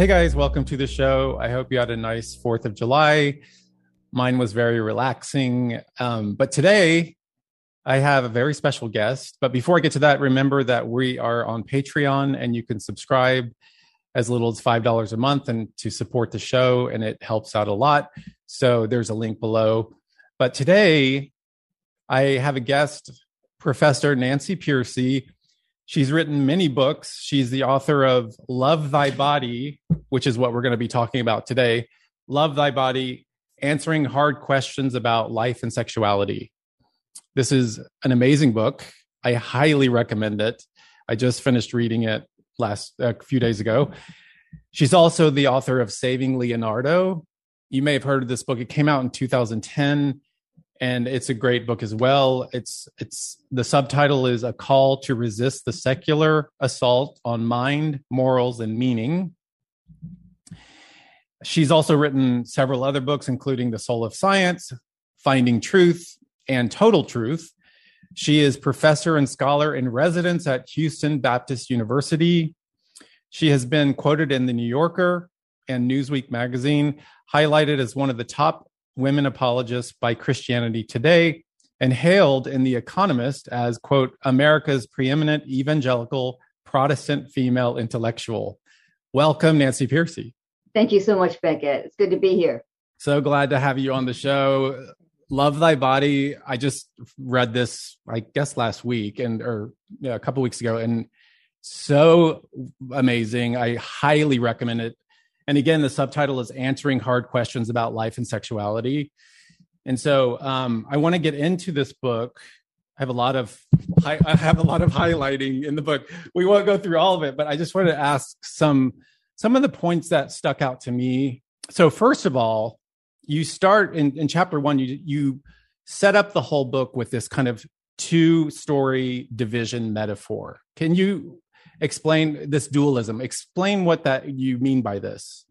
Hey guys, welcome to the show. I hope you had a nice 4th of July. Mine was very relaxing. Um, but today I have a very special guest. But before I get to that, remember that we are on Patreon and you can subscribe as little as $5 a month and to support the show, and it helps out a lot. So there's a link below. But today I have a guest, Professor Nancy Pearcey. She's written many books. She's the author of Love Thy Body, which is what we're going to be talking about today. Love Thy Body, answering hard questions about life and sexuality. This is an amazing book. I highly recommend it. I just finished reading it last a few days ago. She's also the author of Saving Leonardo. You may have heard of this book. It came out in 2010 and it's a great book as well. It's it's the subtitle is a call to resist the secular assault on mind, morals, and meaning. She's also written several other books, including The Soul of Science, Finding Truth, and Total Truth. She is professor and scholar in residence at Houston Baptist University. She has been quoted in The New Yorker and Newsweek magazine, highlighted as one of the top women apologists by Christianity Today, and hailed in The Economist as, quote, America's preeminent evangelical Protestant female intellectual. Welcome, Nancy Pearcey. Thank you so much, Becket. It's good to be here. So glad to have you on the show. Love Thy Body. I just read this, I guess, last week and or yeah, a couple weeks ago, and so amazing. I highly recommend it. And again, the subtitle is Answering Hard Questions About Life and Sexuality. And so um, I want to get into this book. I have a lot of I have a lot of highlighting in the book. We won't go through all of it, but I just wanted to ask some some of the points that stuck out to me. So first of all, you start in, in chapter one, you you set up the whole book with this kind of two story division metaphor. Can you explain this dualism. Explain what that you mean by this.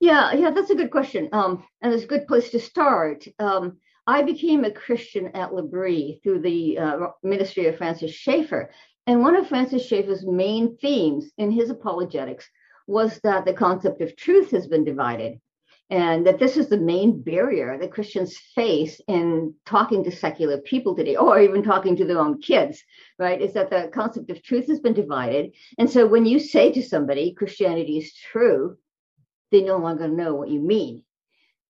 Yeah, yeah, that's a good question. Um, and it's a good place to start. Um, I became a Christian at L'Abri through the uh, ministry of Francis Schaeffer. And one of Francis Schaeffer's main themes in his apologetics was that the concept of truth has been divided and that this is the main barrier that Christians face in talking to secular people today, or even talking to their own kids, right? Is that the concept of truth has been divided. And so when you say to somebody, Christianity is true, they no longer know what you mean.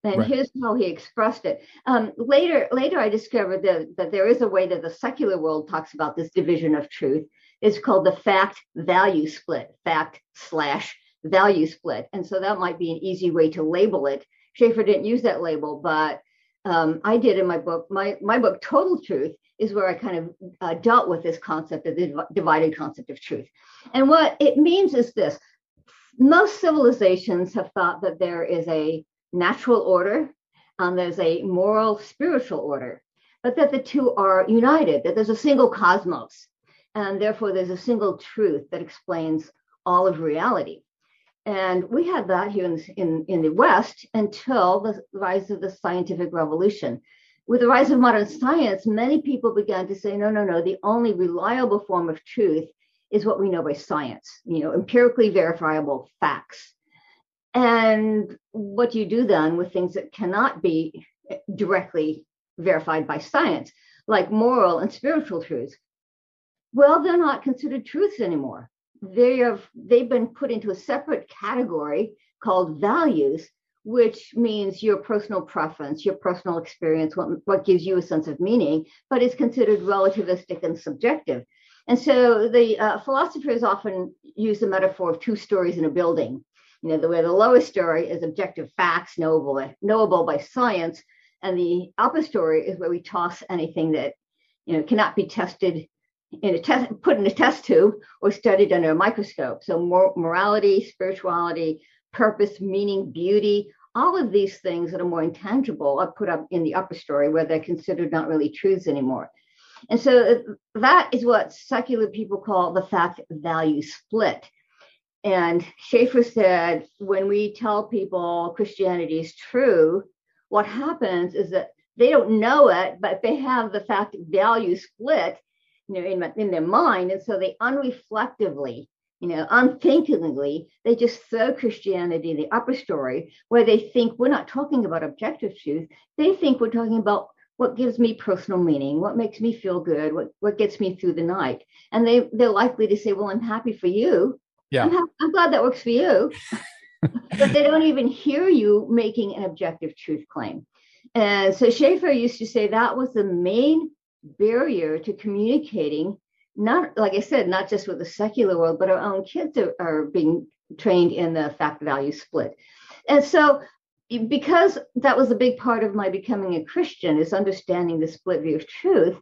And right. here's how he expressed it. Um, later, later, I discovered that, that there is a way that the secular world talks about this division of truth. It's called the fact value split, fact slash value split. And so that might be an easy way to label it. Schaeffer didn't use that label, but um, I did in my book. My, my book, Total Truth, is where I kind of uh, dealt with this concept of the divided concept of truth. And what it means is this most civilizations have thought that there is a natural order and there's a moral spiritual order, but that the two are united, that there's a single cosmos, and therefore there's a single truth that explains all of reality. And we had that here in, in, in the West until the rise of the scientific revolution. With the rise of modern science, many people began to say, no, no, no, the only reliable form of truth is what we know by science, you know, empirically verifiable facts. And what do you do then with things that cannot be directly verified by science, like moral and spiritual truths? Well, they're not considered truths anymore they have they've been put into a separate category called values which means your personal preference your personal experience what, what gives you a sense of meaning but is considered relativistic and subjective. And so the uh, philosophers often use the metaphor of two stories in a building. You know the way the lowest story is objective facts knowable knowable by science and the upper story is where we toss anything that you know cannot be tested in a test, put in a test tube or studied under a microscope. So more morality, spirituality, purpose, meaning, beauty, all of these things that are more intangible are put up in the upper story where they're considered not really truths anymore. And so uh, that is what secular people call the fact value split. And Schaeffer said, when we tell people Christianity is true, what happens is that they don't know it, but they have the fact value split, you know, in, in their mind. And so they unreflectively, you know, unthinkingly, they just throw Christianity in the upper story where they think we're not talking about objective truth. They think we're talking about what gives me personal meaning, what makes me feel good, what, what gets me through the night. And they, they're likely to say, well, I'm happy for you. Yeah. I'm, ha- I'm glad that works for you. but they don't even hear you making an objective truth claim. And so Schaeffer used to say that was the main barrier to communicating, not, like I said, not just with the secular world, but our own kids are, are being trained in the fact value split. And so because that was a big part of my becoming a Christian is understanding the split view of truth.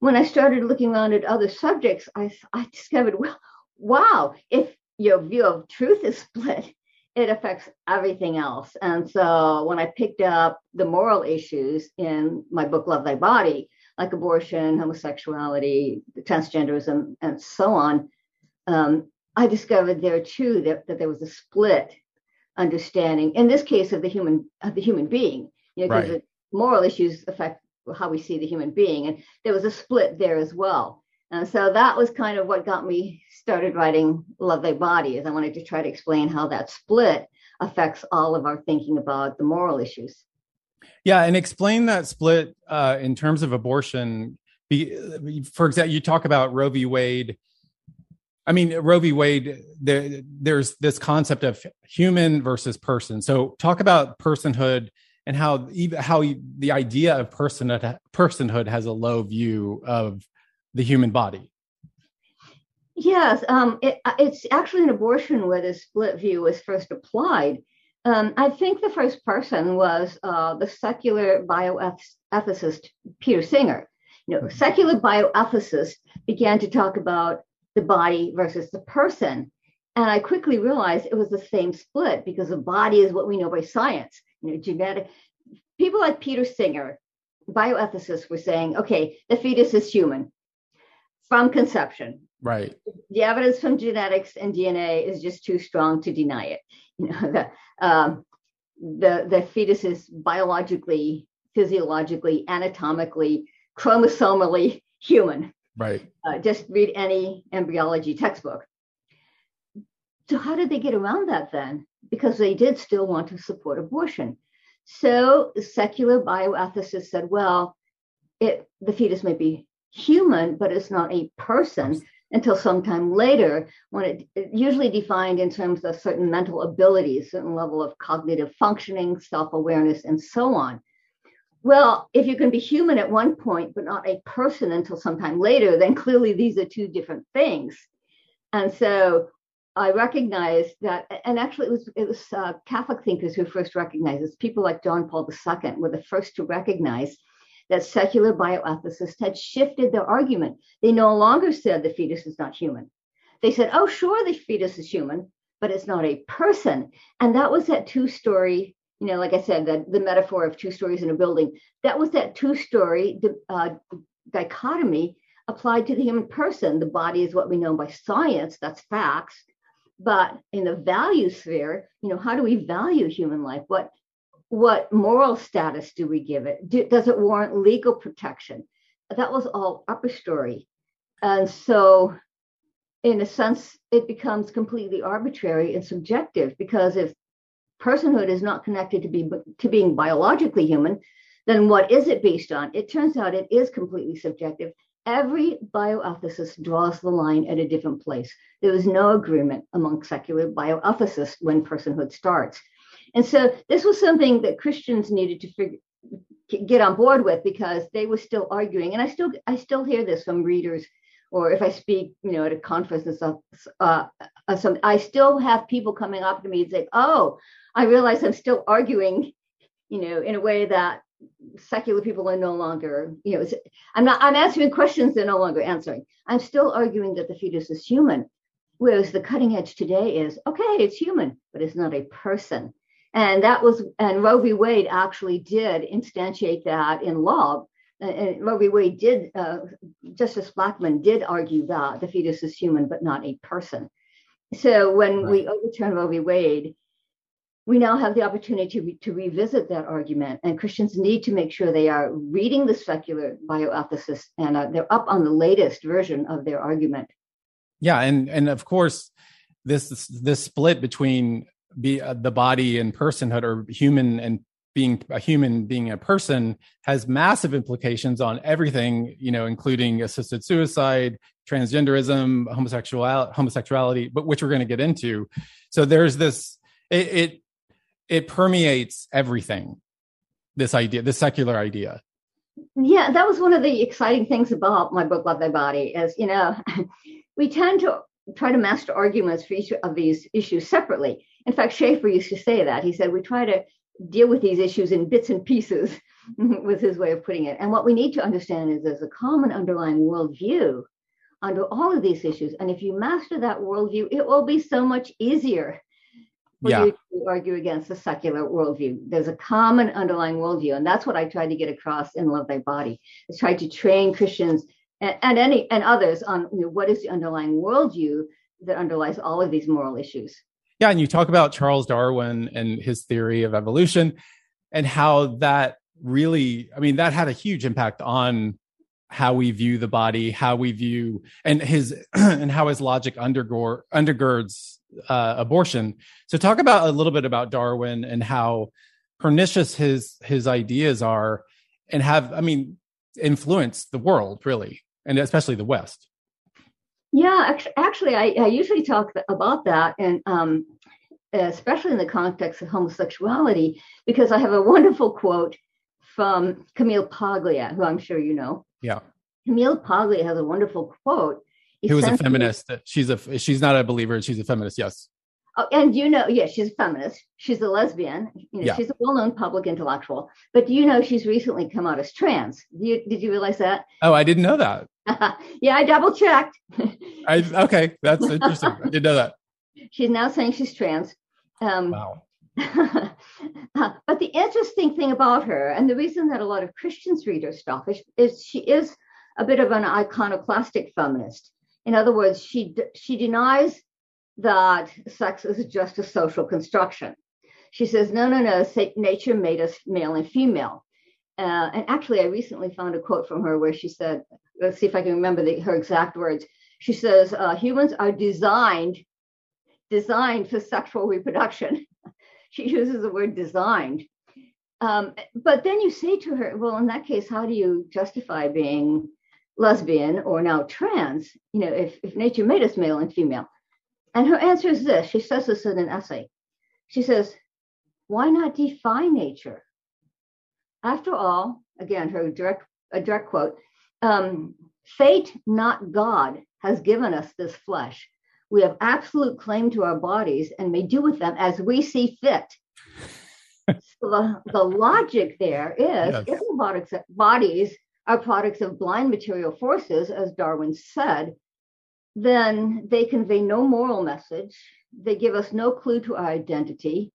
When I started looking around at other subjects, I, I discovered, well, wow, if your view of truth is split, it affects everything else. And so when I picked up the moral issues in my book, Love Thy Body, like abortion, homosexuality, transgenderism, and so on, um, I discovered there too that, that there was a split understanding in this case of the human of the human being you know because right. moral issues affect how we see the human being and there was a split there as well and so that was kind of what got me started writing love thy body is i wanted to try to explain how that split affects all of our thinking about the moral issues yeah and explain that split uh, in terms of abortion for example you talk about roe v wade I mean, Roe v. Wade, there, there's this concept of human versus person. So, talk about personhood and how how the idea of personhood personhood has a low view of the human body. Yes, um, it, it's actually an abortion where this split view was first applied. Um, I think the first person was uh, the secular bioethicist Peter Singer. You know, secular bioethicists began to talk about the body versus the person. And I quickly realized it was the same split because the body is what we know by science. You know, genetic people like Peter Singer, bioethicists, were saying, okay, the fetus is human from conception. Right. The evidence from genetics and DNA is just too strong to deny it. You know, the um, the the fetus is biologically, physiologically, anatomically, chromosomally human. Right. Uh, just read any embryology textbook. So, how did they get around that then? Because they did still want to support abortion. So, secular bioethicists said, well, it, the fetus may be human, but it's not a person until sometime later, when it, it, usually defined in terms of certain mental abilities, certain level of cognitive functioning, self awareness, and so on. Well, if you can be human at one point, but not a person until sometime later, then clearly these are two different things. And so I recognized that, and actually it was it was uh, Catholic thinkers who first recognized this. People like John Paul II were the first to recognize that secular bioethicists had shifted their argument. They no longer said the fetus is not human. They said, oh, sure, the fetus is human, but it's not a person. And that was that two story you know, like I said, the, the metaphor of two stories in a building, that was that two story uh, dichotomy applied to the human person. The body is what we know by science, that's facts. But in the value sphere, you know, how do we value human life? What what moral status do we give it? Do, does it warrant legal protection? That was all upper story. And so, in a sense, it becomes completely arbitrary and subjective because if personhood is not connected to be to being biologically human, then what is it based on? It turns out it is completely subjective. Every bioethicist draws the line at a different place. There was no agreement among secular bioethicists when personhood starts. And so this was something that Christians needed to figure, get on board with because they were still arguing. And I still I still hear this from readers or if I speak, you know, at a conference stuff, uh, uh, some, I still have people coming up to me and say, "Oh, I realize I'm still arguing, you know, in a way that secular people are no longer, you know, I'm not, I'm answering questions they're no longer answering. I'm still arguing that the fetus is human. Whereas the cutting edge today is okay, it's human, but it's not a person. And that was, and Roe v. Wade actually did instantiate that in law. And Roe v. Wade did, uh, Justice Blackmun did argue that the fetus is human, but not a person. So when right. we overturn Roe v. Wade, we now have the opportunity to, re- to revisit that argument. And Christians need to make sure they are reading the secular bioethicists and uh, they're up on the latest version of their argument. Yeah, and and of course, this this split between be uh, the body and personhood, or human and being a human being a person has massive implications on everything you know including assisted suicide transgenderism homosexuality homosexuality but which we're going to get into. So there's this it, it it permeates everything this idea this secular idea. Yeah that was one of the exciting things about my book love thy body is you know we tend to try to master arguments for each of these issues separately in fact schaeffer used to say that he said we try to deal with these issues in bits and pieces was his way of putting it and what we need to understand is there's a common underlying worldview under all of these issues and if you master that worldview it will be so much easier for yeah. you to argue against the secular worldview. There's a common underlying worldview, and that's what I tried to get across in Love Thy Body. Is try to train Christians and, and any and others on you know, what is the underlying worldview that underlies all of these moral issues. Yeah, and you talk about Charles Darwin and his theory of evolution, and how that really, I mean, that had a huge impact on how we view the body, how we view, and his and how his logic undergird, undergirds uh, abortion. So talk about a little bit about Darwin and how pernicious his his ideas are, and have I mean influenced the world really, and especially the West. Yeah, actually, I, I usually talk about that, and um, especially in the context of homosexuality, because I have a wonderful quote from Camille Paglia, who I'm sure you know. Yeah. Camille Paglia has a wonderful quote who was a feminist. She's a she's not a believer. She's a feminist. Yes. Oh, and you know, yeah, she's a feminist. She's a lesbian. You know, yeah. she's a well-known public intellectual. But do you know she's recently come out as trans? Did you, did you realize that? Oh, I didn't know that. yeah, I double checked. I okay, that's interesting. I didn't know that. She's now saying she's trans. Um, wow. but the interesting thing about her, and the reason that a lot of Christians read her stuff, is, is she is a bit of an iconoclastic feminist. In other words, she she denies that sex is just a social construction. She says, no, no, no, nature made us male and female. Uh, and actually, I recently found a quote from her where she said, let's see if I can remember the, her exact words. She says, uh, humans are designed designed for sexual reproduction. she uses the word designed. Um, but then you say to her, well, in that case, how do you justify being lesbian or now trans, you know, if, if nature made us male and female? And her answer is this she says this in an essay. She says, why not define nature? After all, again, her direct, a direct quote, um, fate, not God, has given us this flesh. We have absolute claim to our bodies and may do with them as we see fit. so the, the logic there is yes. if bodies are products of blind material forces, as Darwin said, then they convey no moral message. They give us no clue to our identity.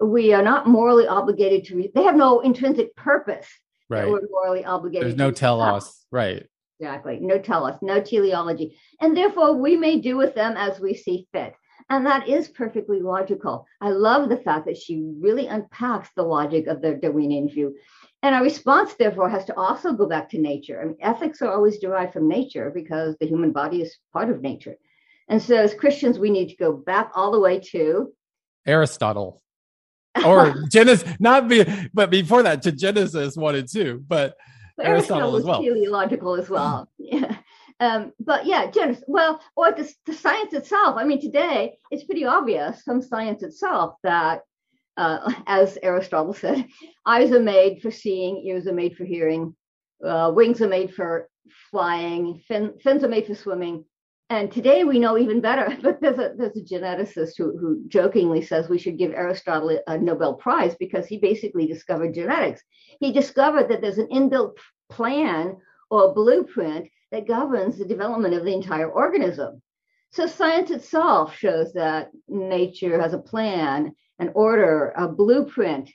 We are not morally obligated to, re- they have no intrinsic purpose. Right. We're morally obligated. There's no telos. Right. Exactly. No telos, no teleology. And therefore, we may do with them as we see fit. And that is perfectly logical. I love the fact that she really unpacks the logic of the Darwinian view. And our response, therefore, has to also go back to nature. I mean, ethics are always derived from nature because the human body is part of nature. And so, as Christians, we need to go back all the way to Aristotle or Genesis, not be, but before that to Genesis one and two, but, but Aristotle, Aristotle as well. Teleological as well. Yeah. Um, but yeah, Genesis, well, or the, the science itself. I mean, today it's pretty obvious from science itself that uh, as Aristotle said, eyes are made for seeing, ears are made for hearing, uh, wings are made for flying, fin- fins are made for swimming. And today we know even better. But there's a there's a geneticist who, who jokingly says we should give Aristotle a Nobel Prize because he basically discovered genetics. He discovered that there's an inbuilt plan or blueprint that governs the development of the entire organism. So science itself shows that nature has a plan, an order, a blueprint,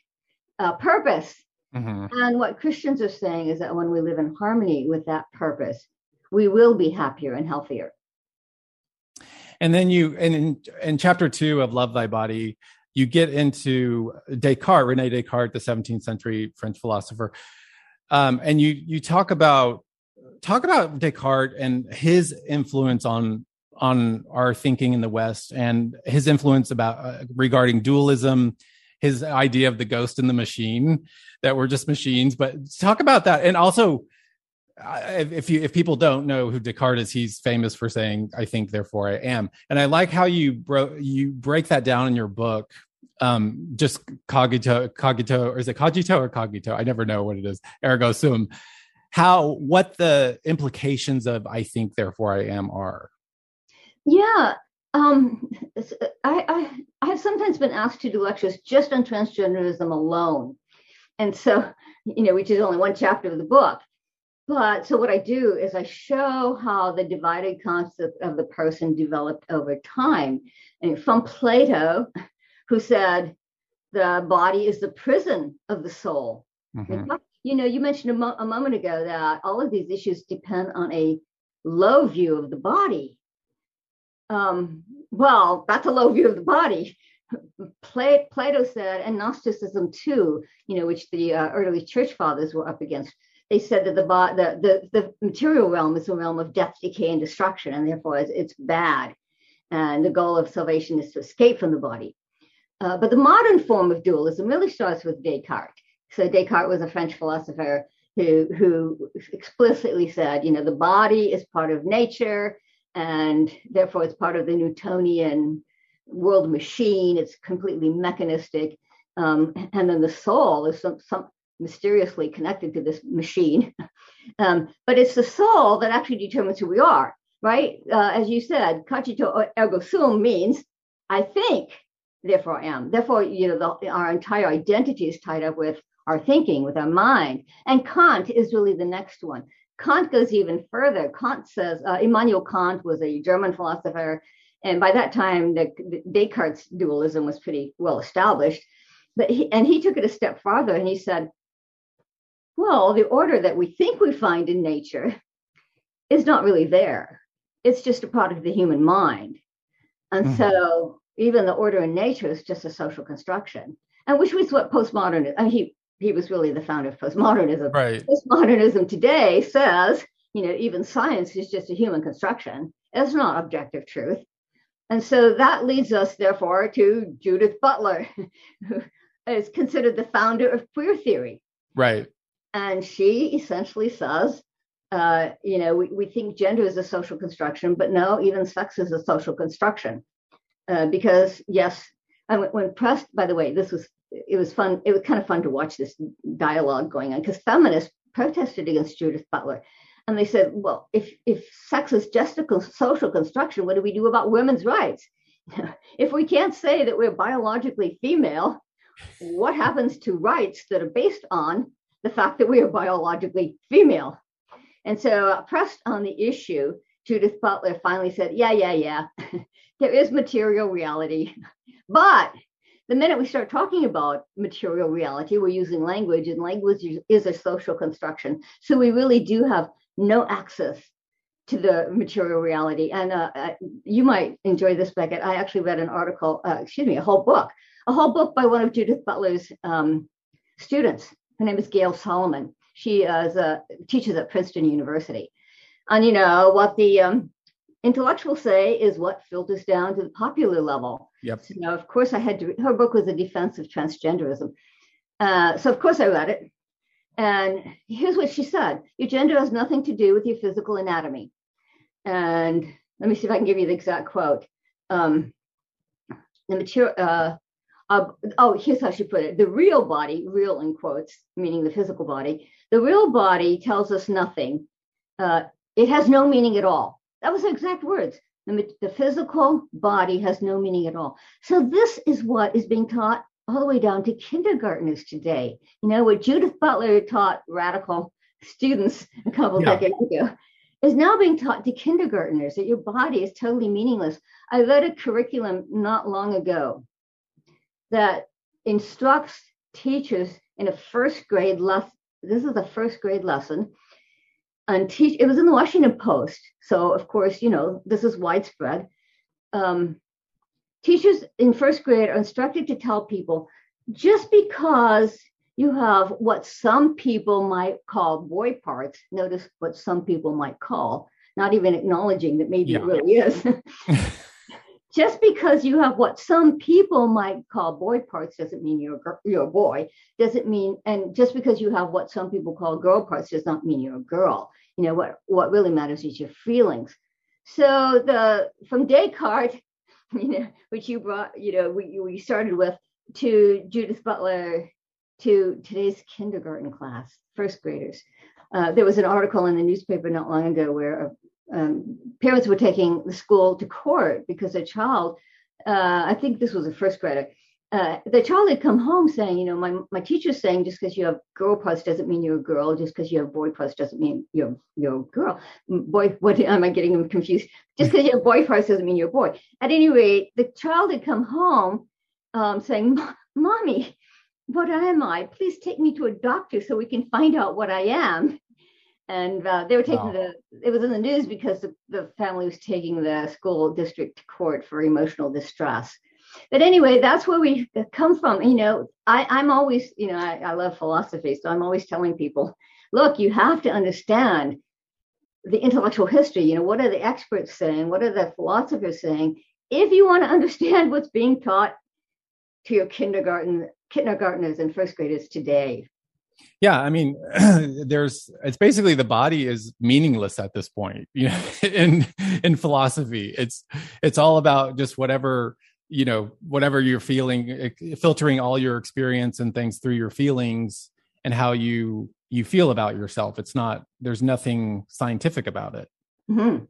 a purpose. Mm-hmm. And what Christians are saying is that when we live in harmony with that purpose, we will be happier and healthier. And then you, and in, in chapter two of Love Thy Body, you get into Descartes, Rene Descartes, the 17th century French philosopher, um, and you you talk about talk about Descartes and his influence on on our thinking in the West and his influence about uh, regarding dualism, his idea of the ghost in the machine that we're just machines. But talk about that, and also if you if people don't know who Descartes is, he's famous for saying "I think, therefore I am," and I like how you bro you break that down in your book. Um, just cogito, cogito, or is it cogito or cogito? I never know what it is. Ergo sum. How what the implications of "I think, therefore I am" are. Yeah, um, I, I I have sometimes been asked to do lectures just on transgenderism alone, and so you know, which is only one chapter of the book but so what I do is I show how the divided concept of the person developed over time. And from Plato, who said the body is the prison of the soul. Mm-hmm. You know, you mentioned a, mo- a moment ago that all of these issues depend on a low view of the body. Um, well, that's a low view of the body. Plato said, and Gnosticism too, you know, which the uh, early church fathers were up against they said that the, the, the, the material realm is a realm of death, decay, and destruction, and therefore it's, it's bad. And the goal of salvation is to escape from the body. Uh, but the modern form of dualism really starts with Descartes. So Descartes was a French philosopher who, who explicitly said, you know, the body is part of nature, and therefore it's part of the Newtonian world machine. It's completely mechanistic. Um, and then the soul is some, some mysteriously connected to this machine. um, but it's the soul that actually determines who we are, right? Uh, as you said, cogito ergo sum means I think, therefore I am. Therefore, you know, the, our entire identity is tied up with our thinking, with our mind. And Kant is really the next one. Kant goes even further. Kant says, uh, Immanuel Kant was a German philosopher. And by that time, the, the Descartes' dualism was pretty well established. But he, and he took it a step farther and he said, well, the order that we think we find in nature is not really there. It's just a product of the human mind. And mm-hmm. so even the order in nature is just a social construction. And which was what postmodernism, I mean, he, he was really the founder of postmodernism. Right. Postmodernism today says, you know, even science is just a human construction. It's not objective truth. And so that leads us, therefore, to Judith Butler, who is considered the founder of queer theory. Right. And she essentially says, uh, you know, we, we think gender is a social construction, but no, even sex is a social construction. Uh, because yes, and when pressed, by the way, this was it was fun. It was kind of fun to watch this dialogue going on because feminists protested against Judith Butler, and they said, "Well, if if sex is just a social construction, what do we do about women's rights? if we can't say that we're biologically female, what happens to rights that are based on the fact that we are biologically female. And so, uh, pressed on the issue, Judith Butler finally said, Yeah, yeah, yeah, there is material reality. But the minute we start talking about material reality, we're using language, and language is a social construction. So, we really do have no access to the material reality. And uh, uh, you might enjoy this, Becket. I actually read an article, uh, excuse me, a whole book, a whole book by one of Judith Butler's um, students her name is Gayle Salamon. She uh, a, teaches at Princeton University. And you know what the um, intellectuals say is what filters down to the popular level. Yep. So, of course, I had to. Her book was a defense of transgenderism. Uh, so of course I read it. And here's what she said: Your gender has nothing to do with your physical anatomy. And let me see if I can give you the exact quote. Um, the material, uh, uh, oh, here's how she put it the real body, real in quotes, meaning the physical body, the real body tells us nothing. Uh, it has no meaning at all. That was the exact words. The, the physical body has no meaning at all. So, this is what is being taught all the way down to kindergartners today. You know, what Judith Butler taught radical students a couple yeah. decades ago is now being taught to kindergarteners that your body is totally meaningless. I read a curriculum not long ago that instructs teachers in a first grade lesson. This is a first grade lesson. And teach it was in the Washington Post. So of course, you know, this is widespread. Um, teachers in first grade are instructed to tell people just because you have what some people might call boy parts. Notice what some people might call, not even acknowledging that maybe yeah. it really is. just because you have what some people might call boy parts doesn't mean you're a, you're a boy. Doesn't mean, and just because you have what some people call girl parts does not mean you're a girl. You know what? What really matters is your feelings. So the from Descartes, you know, which you brought, you know, we we started with, to Judith Butler to today's kindergarten class, first graders. Uh, there was an article in the newspaper not long ago where um, parents were taking the school to court because a child, uh, I think this was a first grader, uh, the child had come home saying, you know, my, my teacher's saying just because you have girl parts doesn't mean you're a girl, just because you have boy parts doesn't mean you're, you're a girl. Boy, what am I getting them confused? Just because you have boy parts doesn't mean you're a boy. At any rate, the child had come home um, saying, Mommy, what am I? Please take me to a doctor so we can find out what I am. And uh, they were taking wow. the, it was in the news because the, the family was taking the school district to court for emotional distress. But anyway, that's where we come from. You know, I, I'm always, you know, I, I love philosophy. So I'm always telling people, look, you have to understand the intellectual history. You know, what are the experts saying? What are the philosophers saying? If you want to understand what's being taught to your kindergarten kindergartners and first graders today yeah i mean there's it's basically the body is meaningless at this point you know in in philosophy. It's it's all about just whatever you know whatever you're feeling filtering all your experience and things through your feelings and how you you feel about yourself. It's not there's nothing scientific about it. Mm-hmm.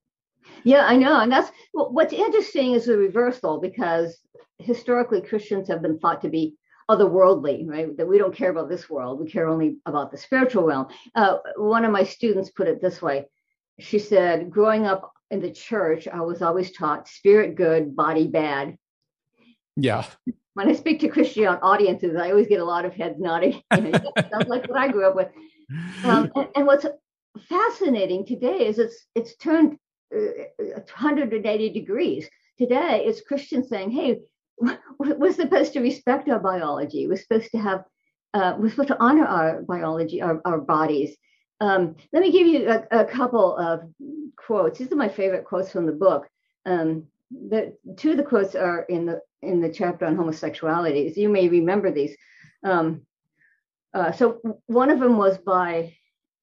yeah i know and that's what's interesting is the reversal because historically Christians have been thought to be otherworldly, right? That we don't care about this world, we care only about the spiritual realm. Uh, one of my students put it this way. She said, growing up in the church, I was always taught spirit good, body bad. Yeah. When I speak to Christian audiences, I always get a lot of heads nodding. You know, sounds like what I grew up with. Um, and, and, what's fascinating today is it's it's turned uh, 180 degrees. Today, it's Christians saying, "Hey, we're supposed to respect our biology. We're supposed to have, uh, we're supposed to honor our biology, our, our bodies. Um, let me give you a, a, couple of quotes. These are my favorite quotes from the book. Um, the two of the quotes are in the in the chapter on homosexuality. You may remember these. Um, uh, so one of them was by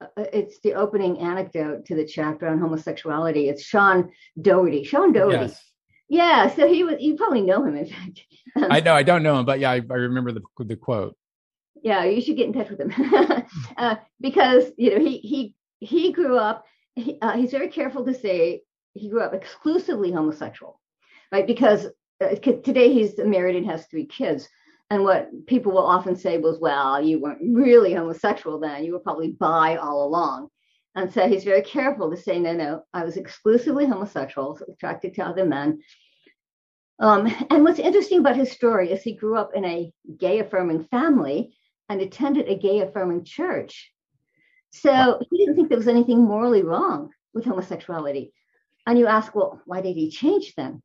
uh, it's the opening anecdote to the chapter on homosexuality. It's Sean Doherty. Sean Doherty yes. Yeah, so he was. You probably know him, in fact. I know. I don't know him, but yeah, I, I remember the the quote. Yeah, you should get in touch with him uh, because you know he he he grew up. He, uh, he's very careful to say he grew up exclusively homosexual, right? Because uh, today he's married and has three kids. And what people will often say was, well, you weren't really homosexual then. You were probably bi all along. And so he's very careful to say, no, no, I was exclusively homosexual, attracted to other men. Um, and what's interesting about his story is he grew up in a gay affirming family and attended a gay affirming church. So he didn't think there was anything morally wrong with homosexuality. And you ask, well, why did he change then?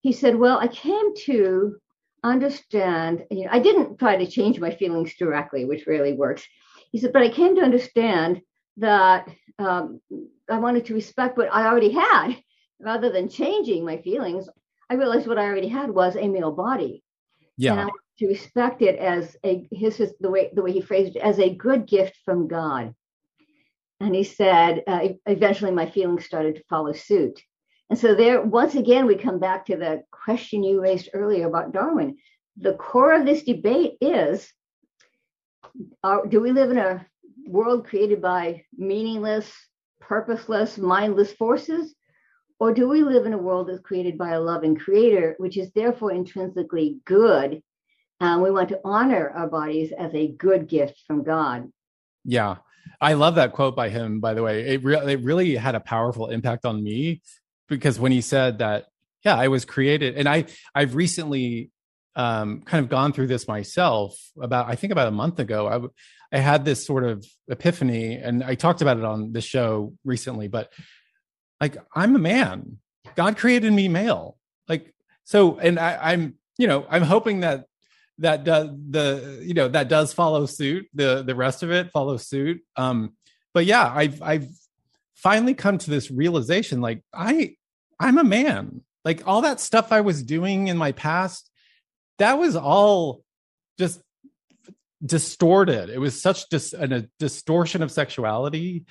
He said, well, I came to understand, you know, I didn't try to change my feelings directly, which rarely works. He said, but I came to understand that um, I wanted to respect what I already had rather than changing my feelings. I realized what I already had was a male body. Yeah. And I to respect it as a his is the way the way he phrased it as a good gift from God. And he said, uh, eventually my feelings started to follow suit. And so there, once again, we come back to the question you raised earlier about Darwin. The core of this debate is: are, Do we live in a world created by meaningless, purposeless, mindless forces? Or do we live in a world that's created by a loving creator, which is therefore intrinsically good? And we want to honor our bodies as a good gift from God. Yeah. I love that quote by him, by the way. It, re- it really had a powerful impact on me because when he said that, yeah, I was created, and I I've recently um, kind of gone through this myself. About I think about a month ago, I I had this sort of epiphany, and I talked about it on the show recently. But like, I'm a man. God created me male. Like so, and I, I'm you know I'm hoping that that does the you know that does follow suit the the rest of it follows suit um but yeah i've i've finally come to this realization like i i'm a man like all that stuff i was doing in my past that was all just distorted it was such dis- an, a distortion of sexuality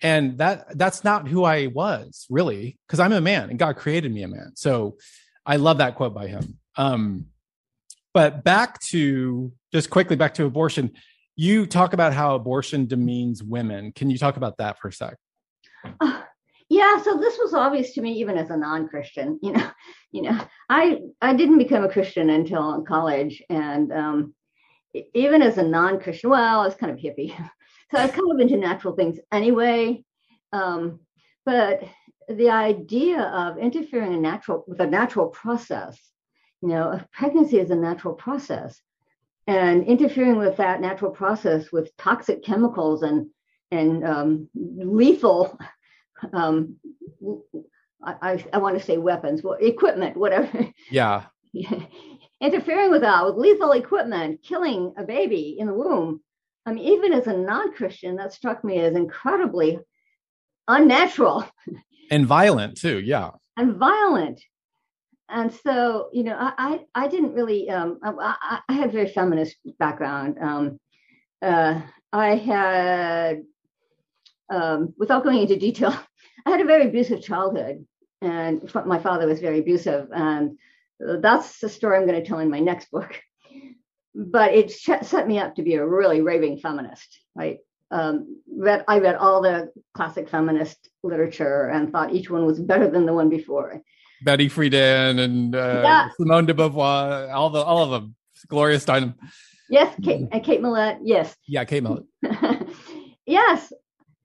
and that that's not who i was really because i'm a man and god created me a man so i love that quote by him um but back to just quickly back to abortion. You talk about how abortion demeans women. Can you talk about that for a sec? Uh, yeah, so this was obvious to me even as a non-Christian. You know, you know, I I didn't become a Christian until college, and um, even as a non-Christian, well, I was kind of hippie, so I was kind of into natural things anyway. Um, but the idea of interfering in natural with a natural process you know, pregnancy is a natural process, and interfering with that natural process with toxic chemicals and and um, lethal, um, I, I want to say weapons, well, equipment, whatever. Yeah. interfering with that with lethal equipment, killing a baby in the womb. I mean, even as a non-Christian, that struck me as incredibly unnatural. And violent too. Yeah, and violent. And so you know i i, I didn't really um, I, I, had a very feminist background. Um, uh, i had um, without going into detail i had a very abusive childhood. And my father was very abusive. And that's the story i'm going to tell in my next book but it set me up to be a really raving feminist right um, read I read all the classic feminist literature and thought each one was better than the one before. Betty Friedan and uh, yeah. Simone de Beauvoir, all the all of them. Gloria Steinem. Yes, Kate, and Kate Millett. Yes. Yeah, Kate Millett. yes,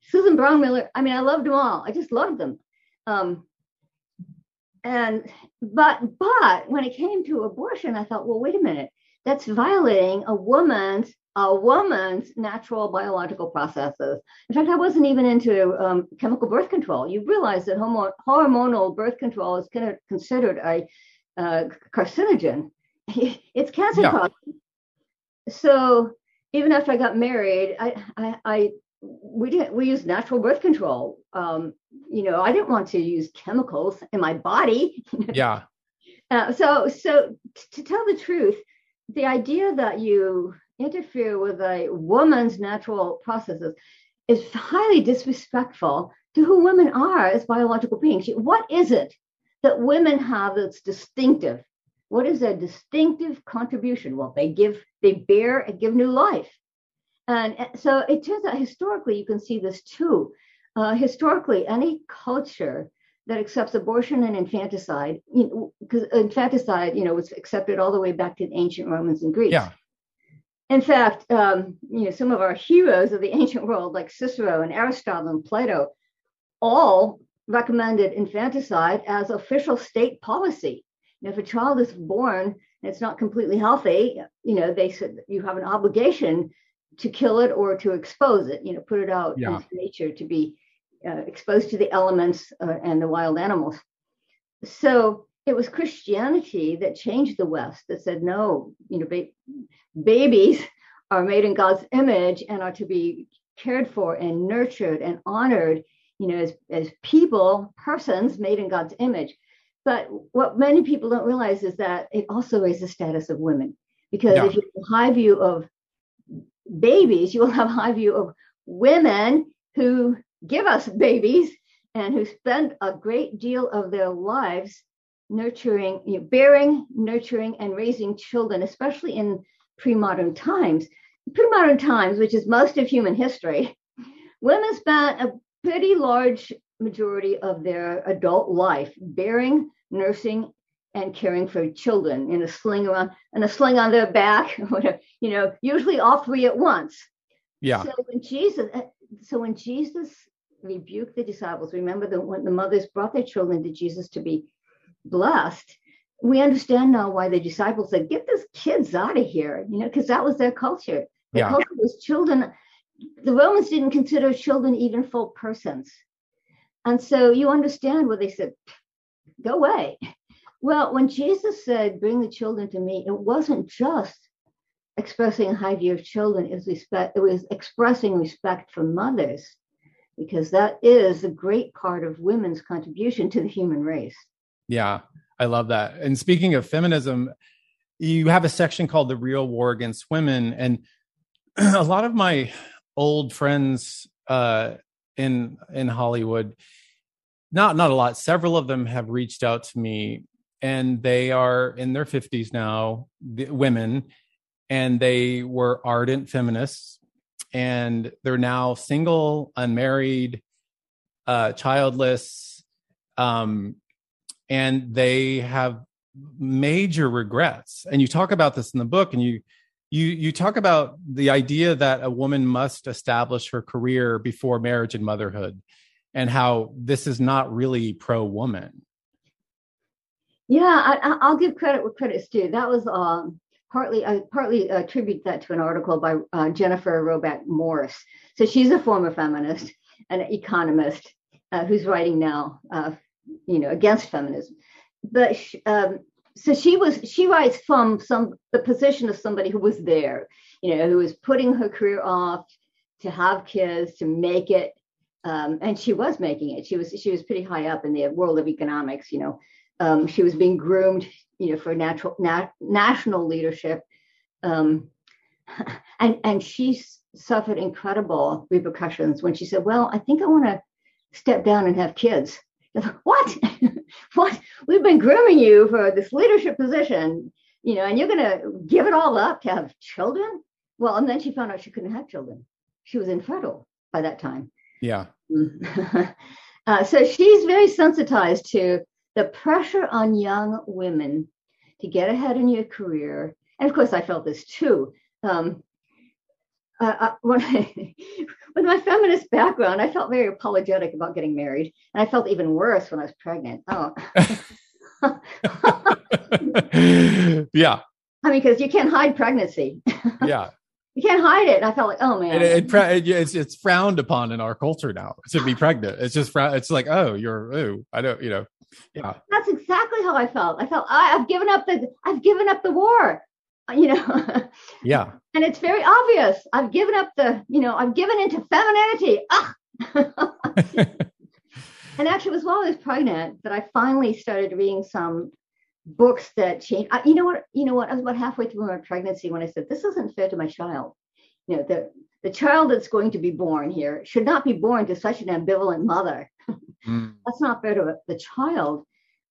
Susan Brownmiller. I mean, I loved them all. I just loved them. Um, and but but when it came to abortion, I thought, well, wait a minute, that's violating a woman's a woman's natural biological processes. In fact, I wasn't even into um, chemical birth control. You realize that homo- hormonal birth control is kind of considered a uh, carcinogen. it's cancer yeah. causing. So even after I got married, I, I, I we didn't we used natural birth control. Um, you know, I didn't want to use chemicals in my body. yeah. Uh, so so t- to tell the truth, the idea that you interfere with a woman's natural processes is highly disrespectful to who women are as biological beings. What is it that women have that's distinctive? What is their distinctive contribution? Well, they give, they bear and give new life. And so it turns out historically, you can see this too. Uh, historically, any culture that accepts abortion and infanticide, because you know, infanticide, you know, was accepted all the way back to the ancient Romans and Greeks. Yeah. In fact, um, you know, some of our heroes of the ancient world, like Cicero and Aristotle and Plato, all recommended infanticide as official state policy. You know, if a child is born and it's not completely healthy, you know, they said you have an obligation to kill it or to expose it, you know, put it out yeah. into nature to be uh, exposed to the elements uh, and the wild animals. So it was Christianity that changed the West that said, no, you know, ba- babies are made in God's image and are to be cared for and nurtured and honored, you know, as, as people, persons made in God's image. But what many people don't realize is that it also raises the status of women. Because yeah. if you have a high view of babies, you will have a high view of women who give us babies and who spend a great deal of their lives nurturing, you know, bearing, nurturing, and raising children, especially in pre-modern times. Pre-modern times, which is most of human history, women spent a pretty large majority of their adult life bearing, nursing, and caring for children in a sling around and a sling on their back, you know, usually all three at once. Yeah. So when Jesus, uh, so when Jesus rebuked the disciples, remember that when the mothers brought their children to Jesus to be blessed, we understand now why the disciples said, "Get these kids out of here," you know, because that was their culture. The Yeah. culture was children. The Romans didn't consider children even full persons, and so you understand where they said, "Go away." Well, when Jesus said, "Bring the children to me," it wasn't just expressing a high view of children. It was respect. It was expressing respect for mothers, because that is a great part of women's contribution to the human race. Yeah, I love that. And speaking of feminism, you have a section called the real war against women and a lot of my old friends uh in in Hollywood not not a lot several of them have reached out to me and they are in their 50s now women and they were ardent feminists and they're now single unmarried uh childless um and they have major regrets. And you talk about this in the book and you you you talk about the idea that a woman must establish her career before marriage and motherhood and how this is not really pro woman Yeah, I, I- I'll give credit where credit's due. That was um, partly I partly attribute that to an article by uh, Jennifer Roback Morse. So she's a former feminist and an economist uh, who's writing now, uh, you know, against feminism. But sh um, so she was she writes from some the position of somebody who was there, you know, who was putting her career off to have kids to make it, um, and she was making it. She was she was pretty high up in the world of economics, you know um, she was being groomed, you know, for natural na- national leadership, um, and and she suffered incredible repercussions when she said, "Well, I think I want to step down and have kids." What? what? We've been grooming you for this leadership position, you know, and you're going to give it all up to have children? Well, and then she found out she couldn't have children. She was infertile by that time. yeah uh, so she's very sensitized to the pressure on young women to get ahead in your career. And of course, I felt this too. Um, uh, uh, when I, with my feminist background, I felt very apologetic about getting married, and I felt even worse when I was pregnant. Oh, yeah I mean, because you can't hide pregnancy, yeah you can't hide it. And I felt like, oh man, it, it, it- it's it's frowned upon in our culture now to be pregnant it's just it's like oh you're oh i don't you know yeah that's exactly how I felt. I felt I, I've given up the I've given up the war, you know. yeah and it's very obvious. I've given up the, you know, I've given into femininity. Ah! and actually, it was while I was pregnant that I finally started reading some books that change. I, you know what? You know what? I was about halfway through my pregnancy when I said, "This isn't fair to my child." You know, the the child that's going to be born here should not be born to such an ambivalent mother. Mm. That's not fair to the child.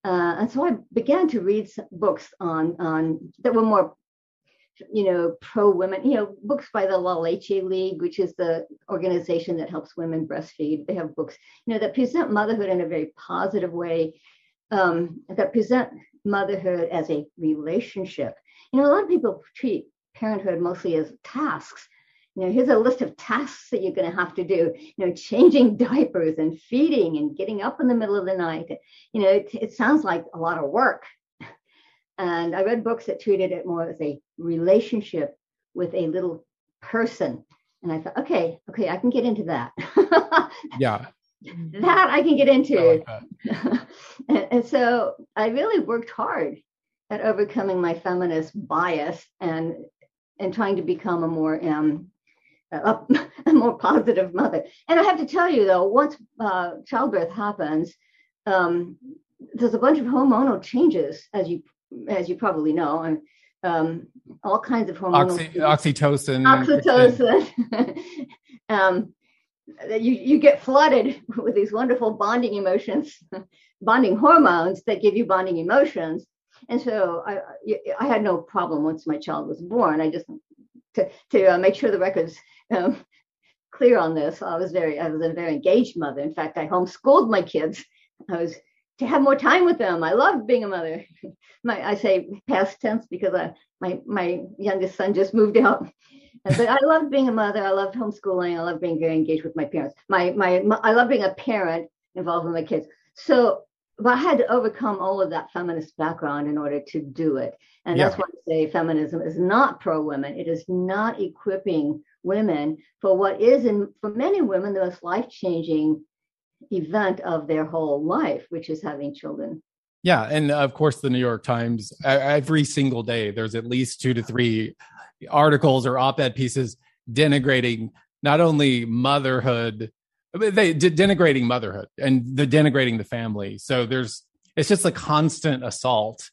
Uh, and so I began to read some books on on that were more you know, pro women, you know, books by the La Leche League, which is the organization that helps women breastfeed. They have books, you know, that present motherhood in a very positive way, um, that present motherhood as a relationship. You know, a lot of people treat parenthood mostly as tasks. You know, here's a list of tasks that you're going to have to do. You know, changing diapers and feeding and getting up in the middle of the night. You know, it, it sounds like a lot of work. And I read books that treated it more as a relationship with a little person. And I thought, okay, okay, I can get into that. yeah that I can get I into. like and, and so I really worked hard at overcoming my feminist bias and and trying to become a more um, a, a more positive mother. And I have to tell you though, once uh, childbirth happens, um, there's a bunch of hormonal changes, as you as you probably know, and um, all kinds of hormonal Oxy, changes oxytocin oxytocin. you, you get flooded with these wonderful bonding emotions, bonding hormones that give you bonding emotions. And so I, I had no problem once my child was born. I just to, to uh, make sure the records um, clear on this. I was very I was a very engaged mother. In fact, I homeschooled my kids. I was to have more time with them. I loved being a mother. My I say past tense because I, my my youngest son just moved out but I loved being a mother. I loved homeschooling. I loved being very engaged with my parents. My, my, my I love being a parent involved with my kids. So, but I had to overcome all of that feminist background in order to do it. And yeah. that's why I say feminism is not pro women. It is not equipping women for what is, in for many women, the most life changing event of their whole life, which is having children. Yeah, and of course, the New York Times every single day there's at least two to three articles or op-ed pieces denigrating not only motherhood, they denigrating motherhood and the denigrating the family. So there's it's just a constant assault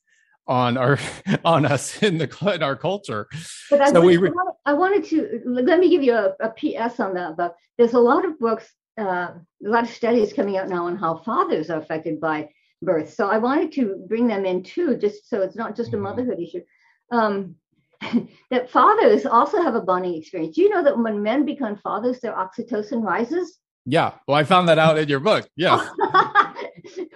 on our on us in the in our culture. But I, so we, I wanted to let me give you a, a PS on that. But there's a lot of books, uh, a lot of studies coming out now on how fathers are affected by birth. So I wanted to bring them in too, just so it's not just a mm-hmm. motherhood issue. Um, that fathers also have a bonding experience. Do you know that when men become fathers, their oxytocin rises? Yeah. Well, I found that out in your book. Yeah.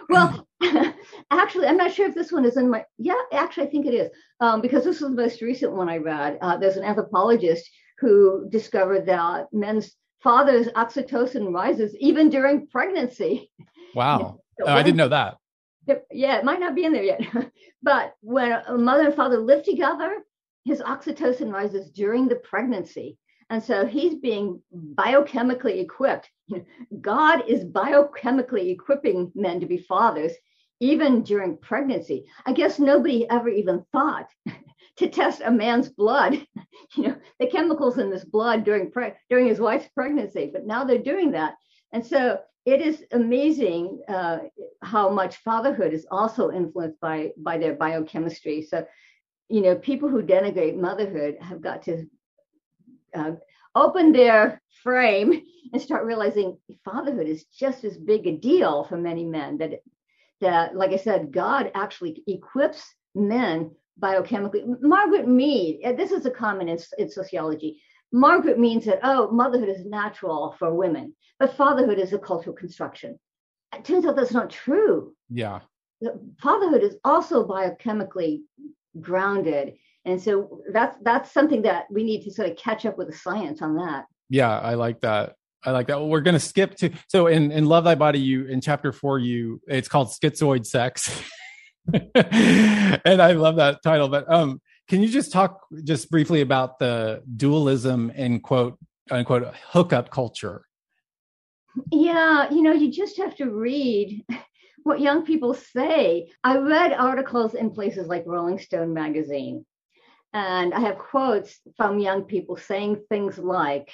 well, actually, I'm not sure if this one is in my. Yeah, actually, I think it is um, because this was the most recent one I read. Uh, there's an anthropologist who discovered that men's fathers' oxytocin rises even during pregnancy. Wow. so oh, I didn't know that yeah, it might not be in there yet. but when a mother and father live together, his oxytocin rises during the pregnancy. And so he's being biochemically equipped. God is biochemically equipping men to be fathers, even during pregnancy. I guess nobody ever even thought to test a man's blood, you know, the chemicals in this blood during pre- during his wife's pregnancy. But now they're doing that. And so it is amazing uh, how much fatherhood is also influenced by by their biochemistry. So, you know, people who denigrate motherhood have got to uh, open their frame and start realizing fatherhood is just as big a deal for many men. That that, like I said, God actually equips men biochemically. Margaret Mead, this is a common in, in sociology. Margaret means that, oh, motherhood is natural for women, but fatherhood is a cultural construction. It turns out that's not true. Yeah. Fatherhood is also biochemically grounded. And so that's that's something that we need to sort of catch up with the science on that. Yeah, I like that. I like that. Well, we're going to skip to so in in Love Thy Body, you in chapter four, you it's called schizoid sex, and I love that title. But um, can you just talk just briefly about the dualism in quote unquote hookup culture? Yeah, you know, you just have to read what young people say. I read articles in places like Rolling Stone magazine, and I have quotes from young people saying things like,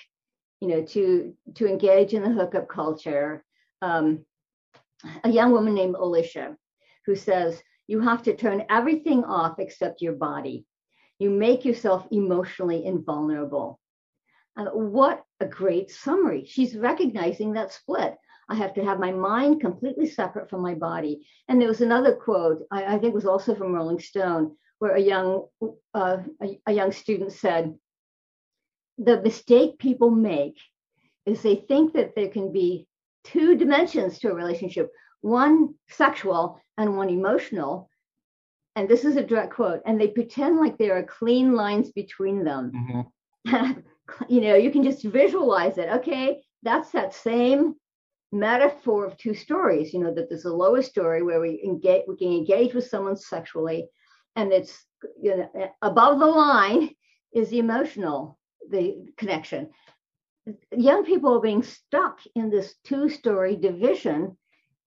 you know, to to engage in the hookup culture. Um, a young woman named Alicia, who says, you have to turn everything off except your body. You make yourself emotionally invulnerable. Uh, what a great summary. She's recognizing that split. I have to have my mind completely separate from my body. And there was another quote, I, I think was also from Rolling Stone, where a young uh, a, a young student said, "The mistake people make is they think that there can be two dimensions to a relationship, one sexual and one emotional, and this is a direct quote, and they pretend like there are clean lines between them. Mm-hmm. you know, you can just visualize it. Okay, that's that same metaphor of two stories. You know, that there's a lower story where we engage, we can engage with someone sexually, and it's you know above the line is the emotional the connection. Young people are being stuck in this two-story division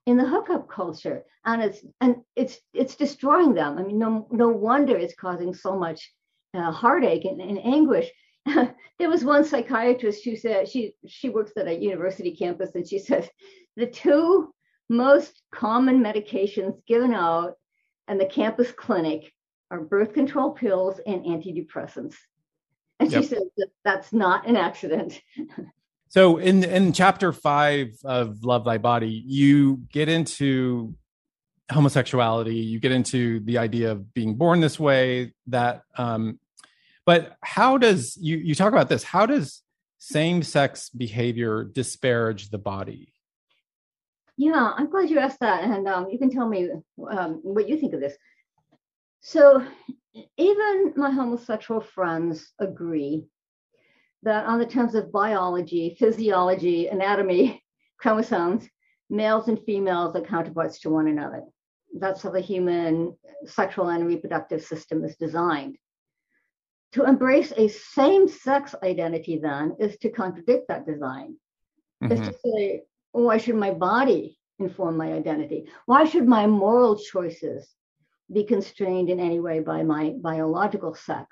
in the hookup culture and it's and it's it's destroying them i mean no no wonder it's causing so much uh, heartache and, and anguish there was one psychiatrist who said she she works at a university campus and she said the two most common medications given out in the campus clinic are birth control pills and antidepressants and yep. she said that that's not an accident So in in chapter five of Love Thy Body, you get into homosexuality. You get into the idea of being born this way. That, um, but how does you you talk about this? How does same sex behavior disparage the body? Yeah, I'm glad you asked that, and um, you can tell me um, what you think of this. So, even my homosexual friends agree that on the terms of biology, physiology, anatomy, chromosomes, males and females are counterparts to one another. That's how the human sexual and reproductive system is designed. To embrace a same sex identity, then, is to contradict that design. Mm-hmm. Is to say, why should my body inform my identity? Why should my moral choices be constrained in any way by my biological sex?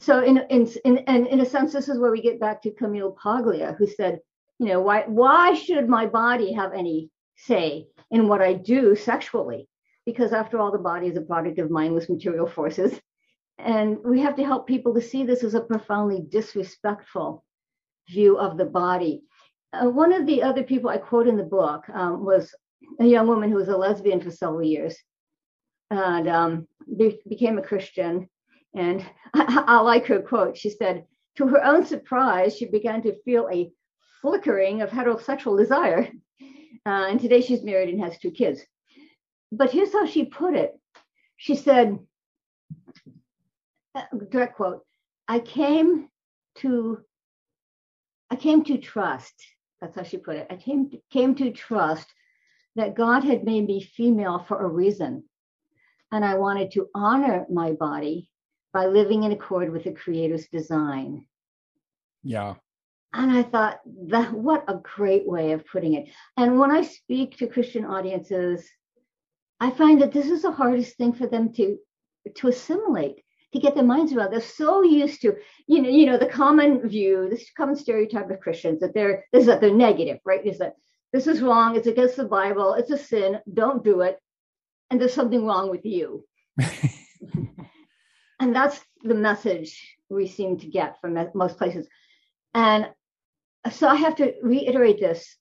So, in, in, in, in a sense, this is where we get back to Camille Paglia, who said, you know, why, why should my body have any say in what I do sexually? Because after all, the body is a product of mindless material forces. And we have to help people to see this as a profoundly disrespectful view of the body. Uh, one of the other people I quote in the book um, was a young woman who was a lesbian for several years and um, be- became a Christian. And I-, I like her quote. She said, To her own surprise, she began to feel a flickering of heterosexual desire. Uh, and today she's married and has two kids. But here's how she put it She said, Uh, direct quote, I came to I came to trust that's how she put it. I came to, came to trust that God had made me female for a reason. And I wanted to honor my body by living in accord with the creator's design. Yeah. And I thought that what a great way of putting it. And when I speak to Christian audiences, I find that this is the hardest thing for them to to assimilate to get their minds around. They're so used to, you know, you know, the common view, this common stereotype of Christians that they're is that they're negative, right? Is that this is wrong, it's against the Bible, it's a sin, don't do it, and there's something wrong with you. and that's the message we seem to get from most places. And so I have to reiterate this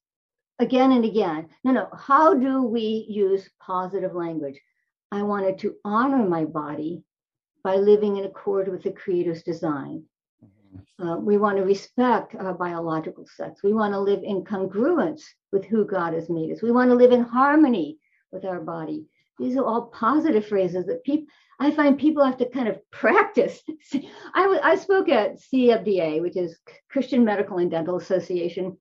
again and again. No, no, how do we use positive language? I wanted to honor my body by living in accord with the Creator's design. Mm-hmm. Uh, we want to respect our biological sex. We want to live in congruence with who God has made us. We want to live in harmony with our body. These are all positive phrases that people, I find people have to kind of practice. I, I spoke at CMDA, which is Christian Medical and Dental Association.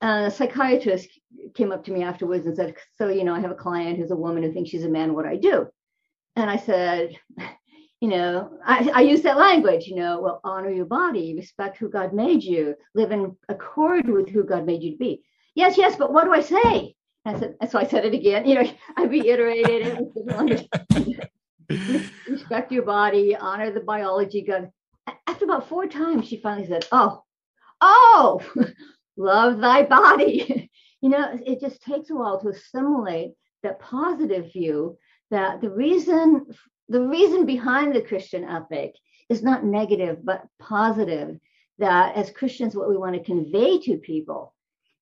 Uh, a psychiatrist came up to me afterwards and said, So, you know, I have a client who's a woman who thinks she's a man. What do I do? And I said, you know, I, I use that language, you know, well, honor your body, respect who God made you, live in accord with who God made you to be. Yes, yes, but what do I say? I said, so I said it again. You know, I reiterated it. respect your body, honor the biology God. After about four times, she finally said, "Oh, oh, love thy body." you know, it just takes a while to assimilate that positive view that the reason the reason behind the Christian ethic is not negative, but positive. That as Christians, what we want to convey to people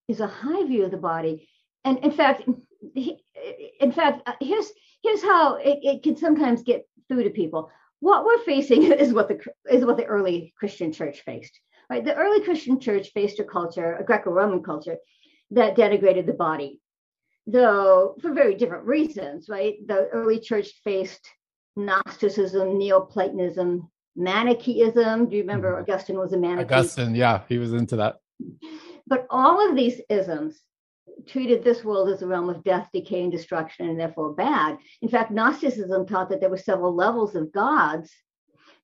is a high view of the body. And in fact, in fact, uh, here's here's how it, it can sometimes get through to people. What we're facing is what the is what the early Christian church faced. Right, the early Christian church faced a culture, a Greco-Roman culture, that denigrated the body, though for very different reasons. Right, the early church faced Gnosticism, Neoplatonism, Manichaeism. Do you remember mm-hmm. Augustine was a Manichaeist? Augustine, yeah, he was into that. But all of these isms treated this world as a realm of death, decay, and destruction, and therefore bad. In fact, Gnosticism taught that there were several levels of gods,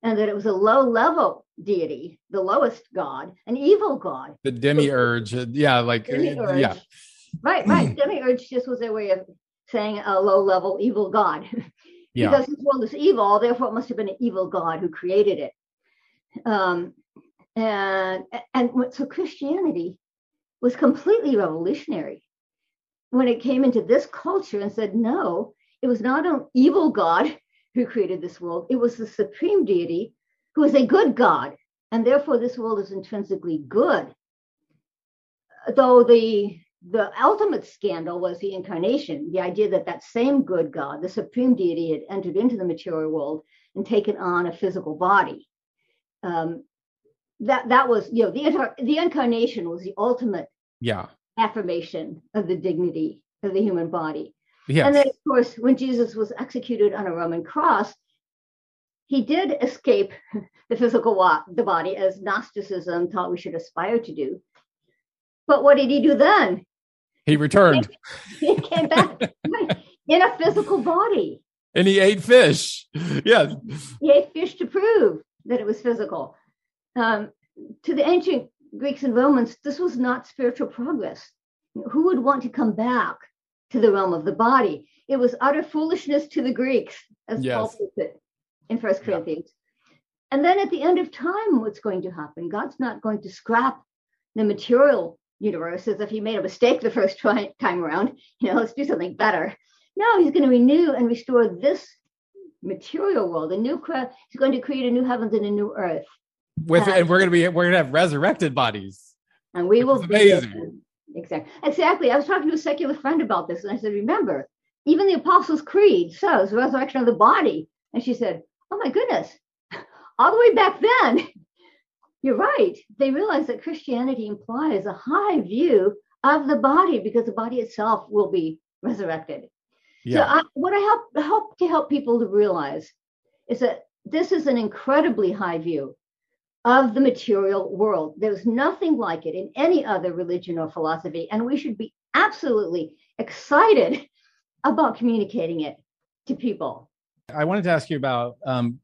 and that it was a low level deity, the lowest god, an evil god. The demiurge, uh, yeah, like uh, demiurge. yeah. Right, right. demiurge just was their way of saying a low level evil god. yeah. because this world is evil, therefore it must have been an evil God who created it. Um, and and so Christianity was completely revolutionary when it came into this culture and said, no, it was not an evil God who created this world, it was the supreme deity who is a good God, and therefore this world is intrinsically good. Though the the ultimate scandal was the incarnation, the idea that that same good God, the supreme deity, had entered into the material world and taken on a physical body. Um, that that was, you know, the the incarnation was the ultimate yeah affirmation of the dignity of the human body. Yes. And then, of course, when Jesus was executed on a Roman cross, he did escape the physical wa- the body as Gnosticism taught we should aspire to do. But what did he do then? He returned. He came back in a physical body. And he ate fish. Yeah. He ate fish to prove that it was physical. Um, to the ancient Greeks and Romans, this was not spiritual progress. Who would want to come back to the realm of the body? It was utter foolishness to the Greeks, as Yes. Paul puts it in First Yeah. Corinthians. And then at the end of time, what's going to happen? God's not going to scrap the material universe as if he made a mistake the first try- time around. You know, let's do something better. No, he's going to renew and restore this material world. A new cre- he's going to create a new heavens and a new earth, With Uh, and we're gonna be we're gonna have resurrected bodies. and we will amazing. Exactly. Exactly. I was talking to a secular friend about this, and I said, "Remember, even the Apostles' Creed says resurrection of the body." And she said, "Oh my goodness, all the way back then." You're right. They realize that Christianity implies a high view of the body because the body itself will be resurrected. So Yeah. I, what I help help to help people to realize is that this is an incredibly high view of the material world. There's nothing like it in any other religion or philosophy, and we should be absolutely excited about communicating it to people. I wanted to ask you about um,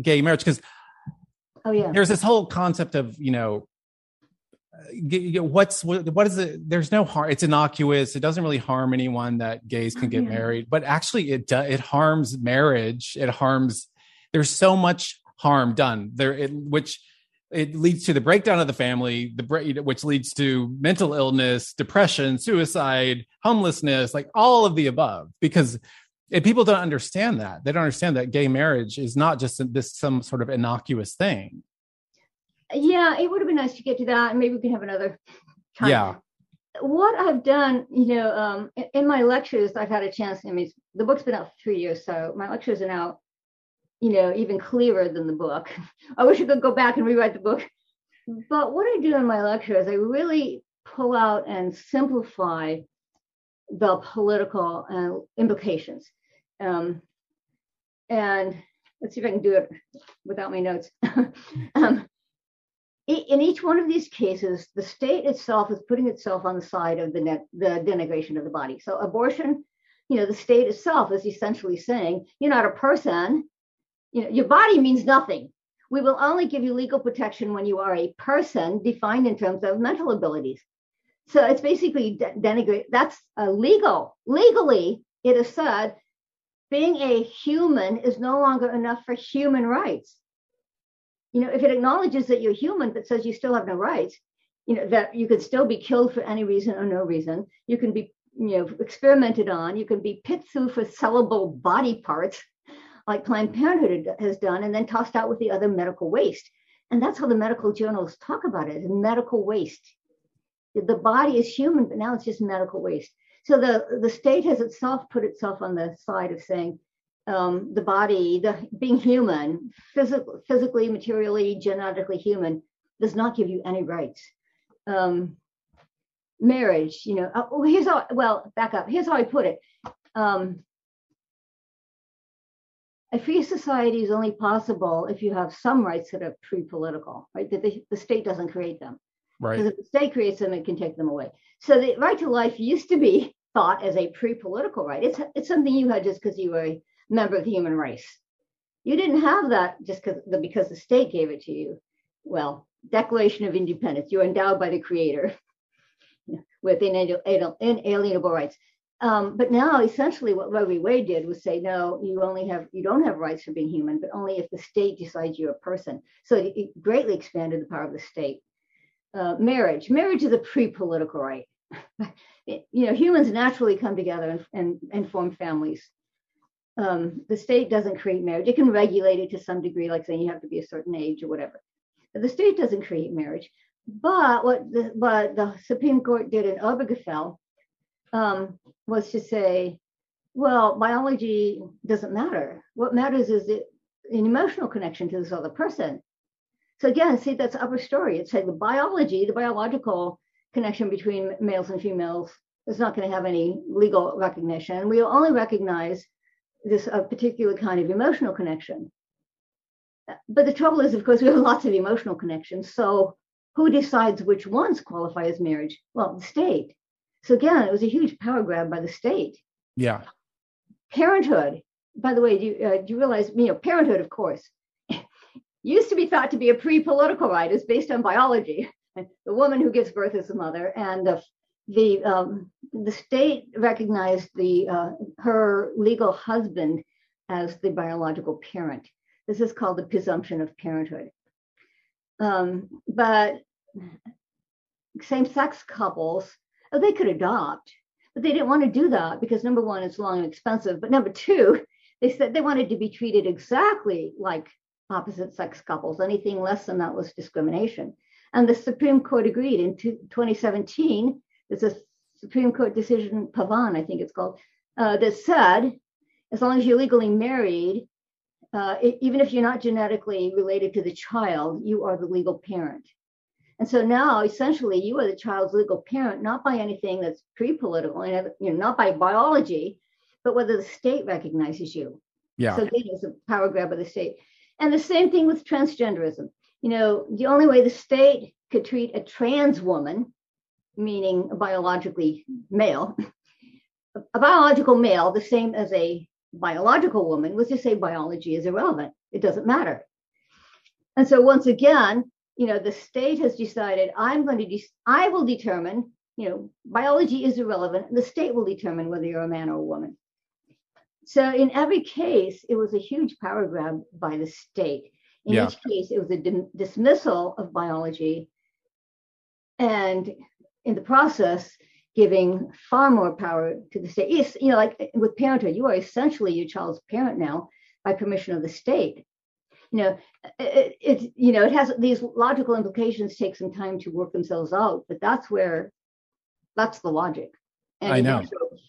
gay marriage because Oh yeah, there's this whole concept of you know what's what, what is it there's no harm it's innocuous. It doesn't really harm anyone that gays can oh, get Yeah. married but actually it do, it harms marriage. It harms there's so much harm done there it, which it leads to the breakdown of the family the which leads to mental illness depression suicide homelessness like all of the above because and people don't understand that they don't understand that gay marriage is not just this some sort of innocuous thing yeah. It would have been nice to get to that, and maybe we can have another. Time. Yeah. What I've done, you know, um, in- my lectures, I've had a chance. I mean, the book's been out for three years, so my lectures are now, you know, even clearer than the book. I wish I could go back and rewrite the book. But what I do in my lectures, I really pull out and simplify the political uh, implications. Um, and let's see if I can do it without my notes. um, in each one of these cases, the state itself is putting itself on the side of the, net, the denigration of the body. So abortion, you know, the state itself is essentially saying, you're not a person. You know, your body means nothing. We will only give you legal protection when you are a person defined in terms of mental abilities. So it's basically de- denigrate. That's legal. Legally, it is said being a human is no longer enough for human rights. You know, if it acknowledges that you're human but says you still have no rights, you know, that you could still be killed for any reason or no reason, you can be, you know, experimented on, you can be picked through for sellable body parts, like Planned Parenthood has done, and then tossed out with the other medical waste. And that's how the medical journals talk about it: medical waste. The body is human, but now it's just medical waste. So the the state has itself put itself on the side of saying um, the body, the being human, physical, physically, materially, genetically human, does not give you any rights. Um, marriage, you know. Uh, oh, here's how. Well, back up. Here's how I put it. Um, a free society is only possible if you have some rights that are pre-political, right? That the, the state doesn't create them. Right Because if the state creates them, it can take them away. So the right to life used to be thought as a pre-political right. It's it's something you had just because you were a member of the human race. You didn't have that just because the because the state gave it to you. Well, Declaration of Independence. You're endowed by the Creator with inalienable, rights. Um, but now, essentially, what Roe v. Wade did was say, no, you only have you don't have rights for being human, but only if the state decides you're a person. So it greatly expanded the power of the state uh, marriage. Marriage is a pre-political right. It- you know, humans naturally come together and, and, and form families. Um, the state doesn't create marriage. It can regulate it to some degree, like saying you have to be a certain age or whatever. The state doesn't create marriage. But what the, what the Supreme Court did in Obergefell um, was to say, well, biology doesn't matter. What matters is an emotional connection to this other person. So again, see, that's upper story. It's like the biology, the biological connection between males and females is not going to have any legal recognition. We will only recognize this a particular kind of emotional connection. but the trouble is, of course, we have lots of emotional connections. So who decides which ones qualify as marriage? Well, the state. So again, it was a huge power grab by the state. Yeah. Parenthood. By the way, do you, uh, do you realize, you know, parenthood, of course, used to be thought to be a pre-political right. is based on biology. The woman who gives birth is the mother, and the the um, the state recognized the uh, her legal husband as the biological parent. This is called the presumption of parenthood. Um, but same-sex couples, oh, they could adopt, but they didn't want to do that because number one, it's long and expensive. But number two, they said they wanted to be treated exactly like opposite sex couples. Anything less than that was discrimination. And the Supreme Court agreed in 2017. There's a Supreme Court decision, Pavan, I think it's called, uh, that said, as long as you're legally married, uh, even if you're not genetically related to the child, you are the legal parent. And so now, essentially, you are the child's legal parent, not by anything that's pre-political, you know, not by biology, but whether the state recognizes you. Yeah. So again, it's a power grab of the state. And the same thing with transgenderism. You know, the only way the state could treat a trans woman, meaning biologically male, a biological male, the same as a biological woman was to say biology is irrelevant. It doesn't matter. And so once again, you know, the state has decided I'm going to, de- I will determine, you know, biology is irrelevant. The state will determine whether you're a man or a woman. So in every case, it was a huge power grab by the state. In yeah. each case, it was a dim- dismissal of biology. And in the process, giving far more power to the state. It's, you know, like with parenthood, you are essentially your child's parent now by permission of the state. You know, it, it you know it has these logical implications. Take some time to work themselves out, but that's where that's the logic. And I know.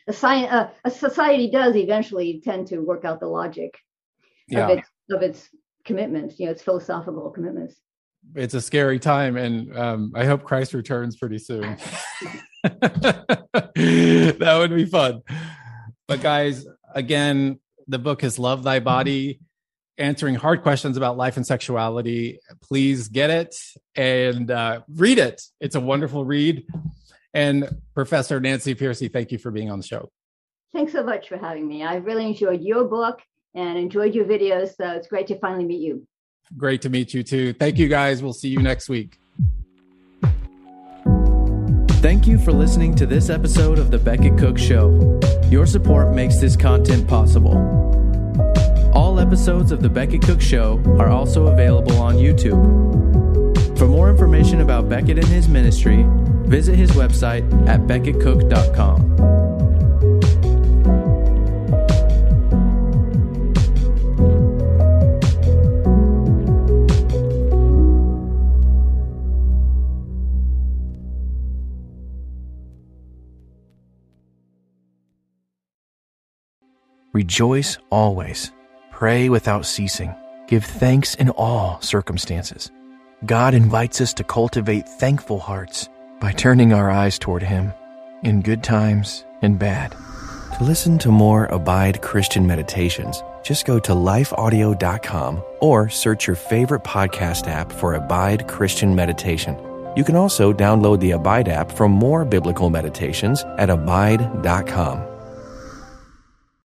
a, science, uh, a society does eventually tend to work out the logic yeah. of its of its commitments. You know, its philosophical commitments. It's a scary time and um, i hope christ returns pretty soon. That would be fun. But guys again the book is love thy body answering hard questions about life and sexuality. Please get it and uh, read it. It's a wonderful read and professor nancy Pearcey, thank you for being on the show thanks so much for having me i really enjoyed your book and enjoyed your videos so it's great to finally meet you Great to meet you too. Thank you guys. We'll see you next week. Thank you for listening to this episode of The Becket Cook Show. Your support makes this content possible. All episodes of The Becket Cook Show are also available on YouTube. For more information about Becket and his ministry, visit his website at becketcook.com. Rejoice always. Pray without ceasing. Give thanks in all circumstances. God invites us to cultivate thankful hearts by turning our eyes toward Him in good times and bad. To listen to more Abide Christian meditations, just go to lifeaudio.com or search your favorite podcast app for Abide Christian Meditation. You can also download the Abide app for more biblical meditations at abide.com.